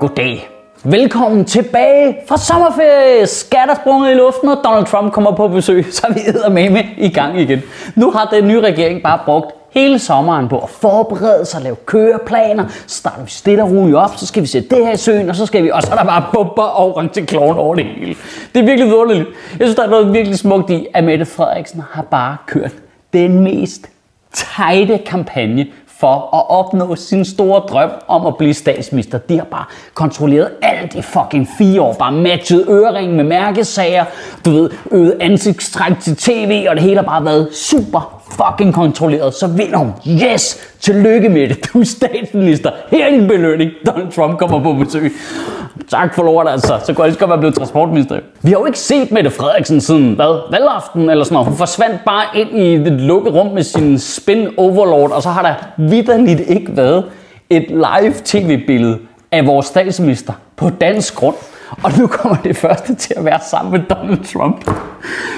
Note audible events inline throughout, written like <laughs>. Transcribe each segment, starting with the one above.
Goddag. Velkommen tilbage fra sommerferie. Skatter sprunget i luften, og Donald Trump kommer på besøg, <laughs> så er vi med i gang igen. Nu har den nye regering bare brugt hele sommeren på at forberede sig, lave køreplaner. Så starter vi stille og roligt op, så skal vi sætte det her i søen, og så skal vi, og så er der bare bomber og orange klovn over det hele. Det er virkelig vidunderligt. Jeg synes, der er noget virkelig smukt i, at Mette Frederiksen har bare kørt den mest tejte kampagne for at opnå sin store drøm om at blive statsminister. De har bare kontrolleret alt i fucking fire år. Bare matchet øreringen med mærkesager, du ved, øget ansigtstræk til tv, og det hele har bare været super fucking kontrolleret. Så vinder hun. Yes! Tillykke med det. Du er statsminister. Her er din belønning. Donald Trump kommer på besøg. Tak for lort, altså. Så kunne jeg lige godt være blevet transportminister. Vi har jo ikke set Mette Frederiksen siden, hvad, valgaften eller sådan noget. Hun forsvandt bare ind i et lukket rum med sin spin overlord, og så har der vidderligt ikke været et live tv-billede af vores statsminister på dansk grund. Og nu kommer det første til at være sammen med Donald Trump.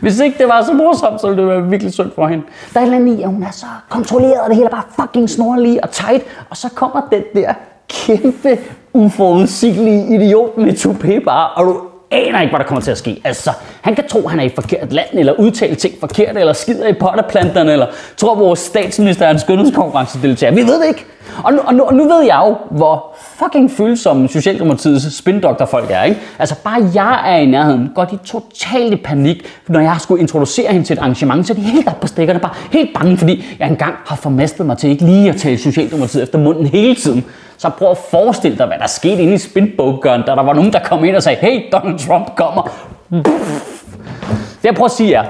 Hvis ikke det var så morsomt, så ville det være virkelig synd for hende. Der er en i, at hun er så kontrolleret, og det hele er bare fucking snorlig og tight. Og så kommer den der kæmpe, uforudsigelige idiot med toupé bare, og du aner ikke, hvad der kommer til at ske. Altså, han kan tro, at han er i forkert land, eller udtale ting forkert, eller skider i potterplanterne, eller tror, at vores statsminister er en skønhedskonkurrencedeltager. Vi ved det ikke. Og nu, og, nu, og nu ved jeg jo, hvor fucking følsomme Socialdemokratiets spindokterfolk er. Ikke? Altså bare jeg er i nærheden, går de totalt i panik, når jeg skulle introducere hende til et arrangement, så er de helt op på stikkerne, bare helt bange, fordi jeg engang har formastet mig til ikke lige at tale Socialdemokratiet efter munden hele tiden. Så prøv at forestille dig, hvad der skete inde i spinbogeren, da der var nogen, der kom ind og sagde, hey, Donald Trump kommer. Det jeg prøver at sige er,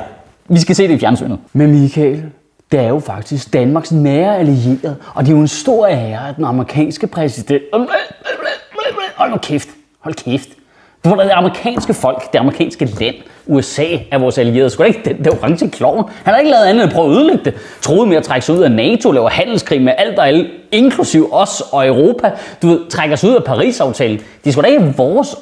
vi skal se det i fjernsynet. Men Michael, det er jo faktisk Danmarks nære allierede, og det er jo en stor ære, at den amerikanske præsident... Hold nu kæft, hold kæft. Du var det amerikanske folk, det amerikanske land, USA er vores allierede. Skulle ikke den der orange klovn? Han har ikke lavet andet end at prøve at ødelægge det. Troede med at trække sig ud af NATO, lave handelskrig med alt og alle, inklusiv os og Europa. Du ved, trækker sig ud af Paris-aftalen. Det skulle da ikke vores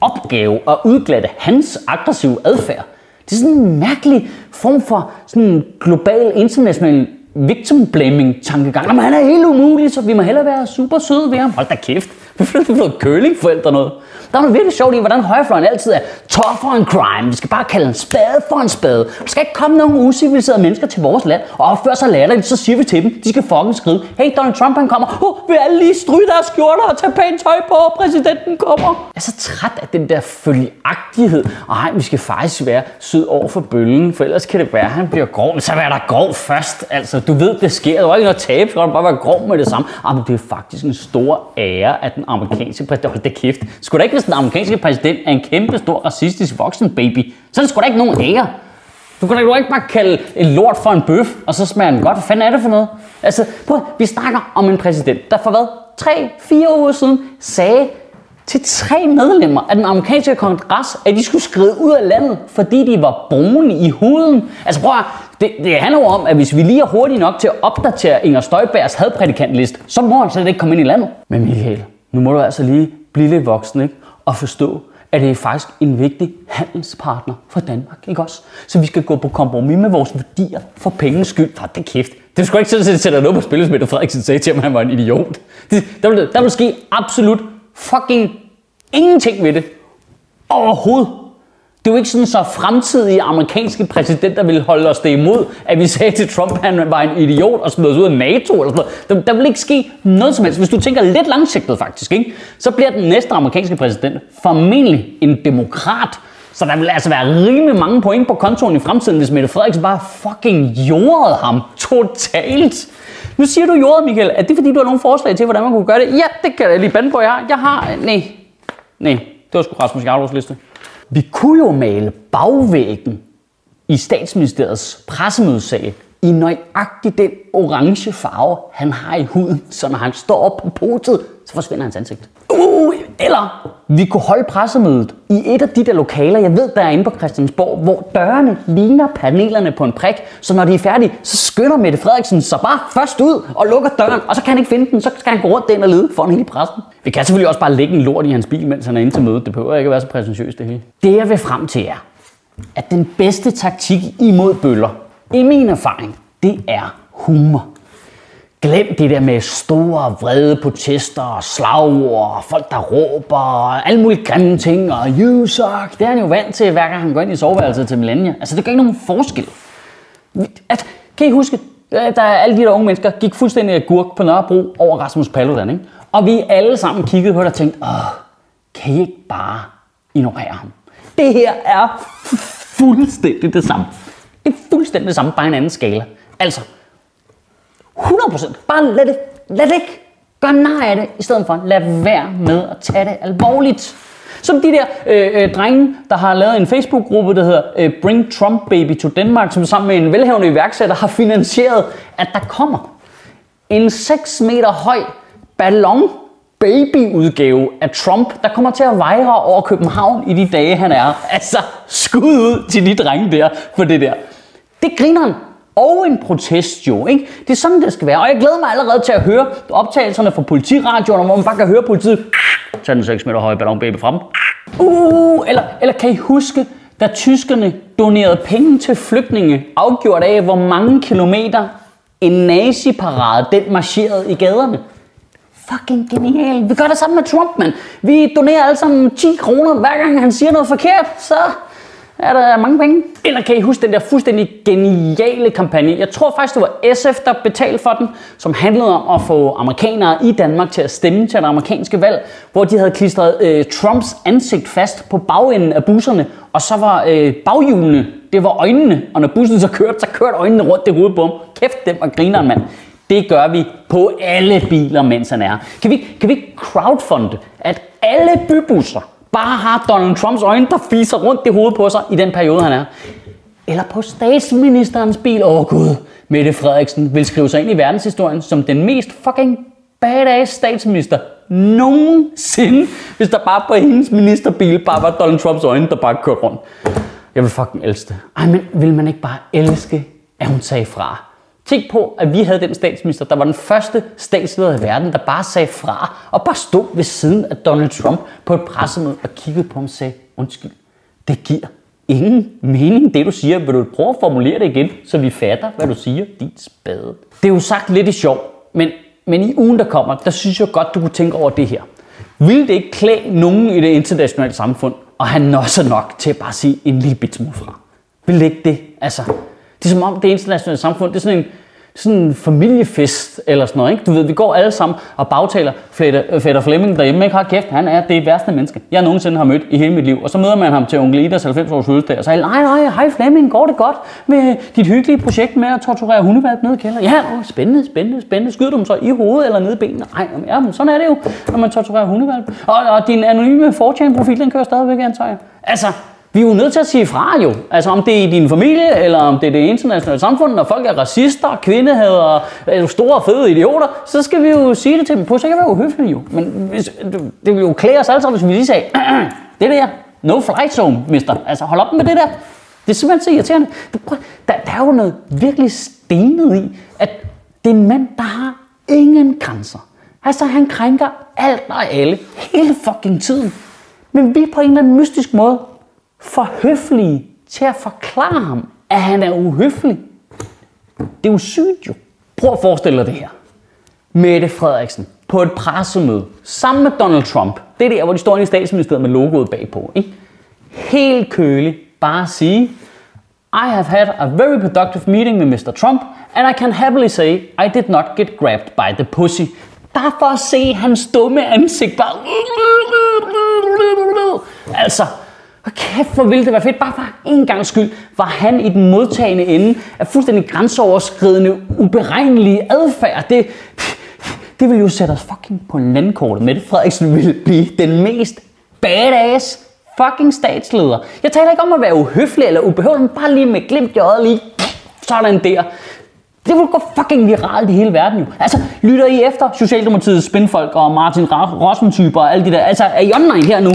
opgave at udglatte hans aggressive adfærd. Det er sådan en mærkelig form for sådan global, international victim blaming tankegang. Jamen, han er helt umulig, så vi må hellere være super søde ved ham. Hold da kæft. Vi er noget kølingforældre noget. Der er noget virkelig sjovt i, hvordan højrefløjen altid er tougher en crime. Vi skal bare kalde en spade for en spade. Der skal ikke komme nogen usiviliserede mennesker til vores land og opføre sig latterligt, så siger vi til dem, de skal fucking skrive, hey Donald Trump han kommer, oh, vil alle lige stryge deres skjorter og tage pænt tøj på, og præsidenten kommer. Jeg er så træt af den der følgeagtighed. Ej, vi skal faktisk være sød over for bølgen, for ellers kan det være, at han bliver grov. Så vær der grov først. Altså, du ved, det sker. Der var ikke noget tab, så bare være grov med det samme. Ej, men det er faktisk en stor ære, at den amerikanske præsident, hold da kæft, skulle da ikke, hvis den amerikanske præsident er en kæmpe stor racistisk voksen baby, så er det sgu da ikke nogen ære. Du kan da ikke bare kalde en lort for en bøf, og så smager den godt. Hvad fanden er det for noget? Altså, prøv, vi snakker om en præsident, der for hvad? 3-4 uger siden sagde til tre medlemmer af den amerikanske kongres, at de skulle skride ud af landet, fordi de var brune i huden. Altså prøv at, det, det handler jo om, at hvis vi lige er hurtige nok til at opdatere Inger Støjbergs hadprædikantliste, så må han slet ikke komme ind i landet. Men Michael, nu må du altså lige blive lidt voksen, ikke? Og forstå, at det er faktisk en vigtig handelspartner for Danmark, ikke også? Så vi skal gå på kompromis med vores værdier for pengens skyld. For det kæft. Det skulle ikke sådan set sætte noget på spil, hvis Frederiksen sagde til ham, at han var en idiot. Det, der, vil, der vil ske absolut fucking ingenting ved det. Overhovedet. Det er jo ikke sådan, så fremtidige amerikanske præsidenter ville holde os det imod, at vi sagde til Trump, at han var en idiot og smed os ud af NATO eller sådan noget. Der, der vil ikke ske noget som helst. Hvis du tænker lidt langsigtet faktisk, ikke? så bliver den næste amerikanske præsident formentlig en demokrat. Så der vil altså være rimelig mange point på kontoen i fremtiden, hvis Mette Frederiksen bare fucking jordede ham totalt. Nu siger du jordet, Michael. Er det fordi, du har nogle forslag til, hvordan man kunne gøre det? Ja, det kan jeg lige bande på, jeg har. Jeg har... Nej, nej, det var sgu Rasmus Jarlovs liste. Vi kunne jo male bagvæggen i statsministeriets pressemødesal i nøjagtig den orange farve, han har i huden, så når han står op på podiet, så forsvinder hans ansigt. Uh, eller vi kunne holde pressemødet i et af de der lokaler, jeg ved, der er inde på Christiansborg, hvor dørene ligner panelerne på en prik, så når de er færdige, så skynder Mette Frederiksen sig bare først ud og lukker døren, og så kan han ikke finde den, så skal han gå rundt den og lede foran hele pressen. Vi kan selvfølgelig også bare lægge en lort i hans bil, mens han er inde til mødet. Det behøver ikke at være så præsentøst det hele. Det jeg vil frem til er, at den bedste taktik imod bøller, i min erfaring, det er humor. Glem det der med store, vrede protester og slagord og folk, der råber og alle mulige grimme ting og you suck. Det er han jo vant til, hver gang han går ind i soveværelset til Melania. Altså, det gør ikke nogen forskel. At, kan I huske, øh, der alle de der unge mennesker gik fuldstændig agurk på Nørrebro over Rasmus Paludan, ikke? Og vi alle sammen kiggede på det og tænkte, åh, kan I ikke bare ignorere ham? Det her er fuldstændig det samme. Det er fuldstændig det samme, bare en anden skala. Altså, 100%. Bare lad det, lad det ikke Gør nej af det, i stedet for lad være med at tage det alvorligt. Som de der øh, øh, drenge, der har lavet en Facebook-gruppe, der hedder øh, Bring Trump Baby to Denmark, som sammen med en velhavende iværksætter har finansieret, at der kommer en 6 meter høj ballon babyudgave af Trump, der kommer til at vejre over København i de dage, han er. Altså, skud ud til de drenge der for det der. Det griner han og en protest jo. Ikke? Det er sådan, det skal være. Og jeg glæder mig allerede til at høre optagelserne fra politiradioen, hvor man bare kan høre politiet. Tag den 6 meter høje ballonbaby frem. Uh, eller, eller kan I huske, da tyskerne donerede penge til flygtninge, afgjort af, hvor mange kilometer en nazi-parade den marcherede i gaderne? Fucking genial. Vi gør det samme med Trump, mand. Vi donerer alle sammen 10 kroner, hver gang han siger noget forkert. Så er der mange penge. Eller kan I huske den der fuldstændig geniale kampagne? Jeg tror faktisk, det var SF, der betalte for den, som handlede om at få amerikanere i Danmark til at stemme til det amerikanske valg, hvor de havde klistret øh, Trumps ansigt fast på bagenden af busserne, og så var øh, baghjulene, det var øjnene, og når bussen så kørte, så kørte øjnene rundt det hovedet på ham. Kæft dem og griner mand. Det gør vi på alle biler, mens han er. Kan vi, kan vi crowdfunde, at alle bybusser, bare har Donald Trumps øjne, der fiser rundt i hovedet på sig i den periode, han er. Eller på statsministerens bil. Åh oh, gud, Mette Frederiksen vil skrive sig ind i verdenshistorien som den mest fucking badass statsminister nogensinde, hvis der bare på hendes ministerbil bare var Donald Trumps øjne, der bare kørte rundt. Jeg vil fucking elske det. Ej, men vil man ikke bare elske, at hun sagde fra? Tænk på, at vi havde den statsminister, der var den første statsleder i verden, der bare sagde fra og bare stod ved siden af Donald Trump på et pressemøde og kiggede på ham og sagde, undskyld, det giver ingen mening, det du siger. Vil du prøve at formulere det igen, så vi fatter, hvad du siger, dit spade? Det er jo sagt lidt i sjov, men, men i ugen, der kommer, der synes jeg godt, du kunne tænke over det her. Vil det ikke klæde nogen i det internationale samfund og han også nok til at bare sige en lille bit smule fra? Vil det ikke det? Altså, det er som om det internationale samfund, det er sådan en, sådan en familiefest eller sådan noget. Ikke? Du ved, vi går alle sammen og bagtaler Fætter øh, Flemming derhjemme. Ikke har kæft, han er det værste menneske, jeg nogensinde har mødt i hele mit liv. Og så møder man ham til onkel Idas 90 års fødselsdag og siger, nej, nej, hej Flemming, går det godt med dit hyggelige projekt med at torturere hundevalp ned i kælderen? Ja, åh, spændende, spændende, spændende. Skyder du dem så i hovedet eller ned i benene? Nej, ja, men sådan er det jo, når man torturerer hundevalp. Og, og din anonyme 4 profil den kører stadigvæk, antager jeg. Altså, vi er jo nødt til at sige fra jo. Altså om det er i din familie, eller om det er det internationale samfund, når folk er racister, kvindehader, eller store fede idioter, så skal vi jo sige det til dem på, så kan vi være uhøflige jo. Men hvis, det vil jo klæde os alle sammen, hvis vi lige sagde, <clears throat> det der, no flight zone, mister. Altså hold op med det der. Det er simpelthen så irriterende. Der, der er jo noget virkelig stenet i, at det er en mand, der har ingen grænser. Altså han krænker alt og alle, hele fucking tiden. Men vi på en eller anden mystisk måde for høflige til at forklare ham, at han er uhøflig. Det er jo sygt jo. Prøv at forestille dig det her. Mette Frederiksen på et pressemøde sammen med Donald Trump. Det er der, hvor de står i statsministeriet med logoet bagpå. Ikke? Helt køligt bare sige, I have had a very productive meeting with Mr. Trump, and I can happily say I did not get grabbed by the pussy. Bare for at se hans dumme ansigt bare... Altså, og kæft, hvor ville det være fedt. Bare for en gang skyld var han i den modtagende ende af fuldstændig grænseoverskridende, uberegnelige adfærd. Det, det ville jo sætte os fucking på landkortet. Mette Frederiksen ville blive den mest badass fucking statsleder. Jeg taler ikke om at være uhøflig eller ubehøvelig, men bare lige med glimt i øjet lige sådan der. Det ville gå fucking viralt i hele verden jo. Altså, lytter I efter Socialdemokratiets spinfolk og Martin Rossen-typer og alle de der. Altså, er I online her nu?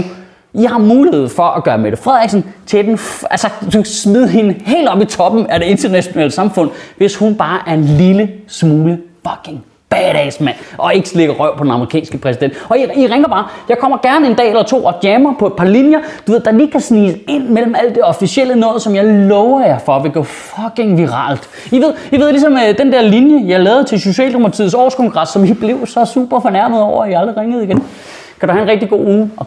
I har mulighed for at gøre Mette Frederiksen til den, altså smide hende helt op i toppen af det internationale samfund, hvis hun bare er en lille smule fucking badass mand, og ikke slikker røv på den amerikanske præsident. Og I, I ringer bare, jeg kommer gerne en dag eller to og jammer på et par linjer, du ved, der lige kan snige ind mellem alt det officielle noget, som jeg lover jer for, vil gå fucking viralt. I ved, I ved ligesom øh, den der linje, jeg lavede til Socialdemokratiets årskongres, som I blev så super fornærmet over, at I aldrig ringede igen. Kan du have en rigtig god uge, og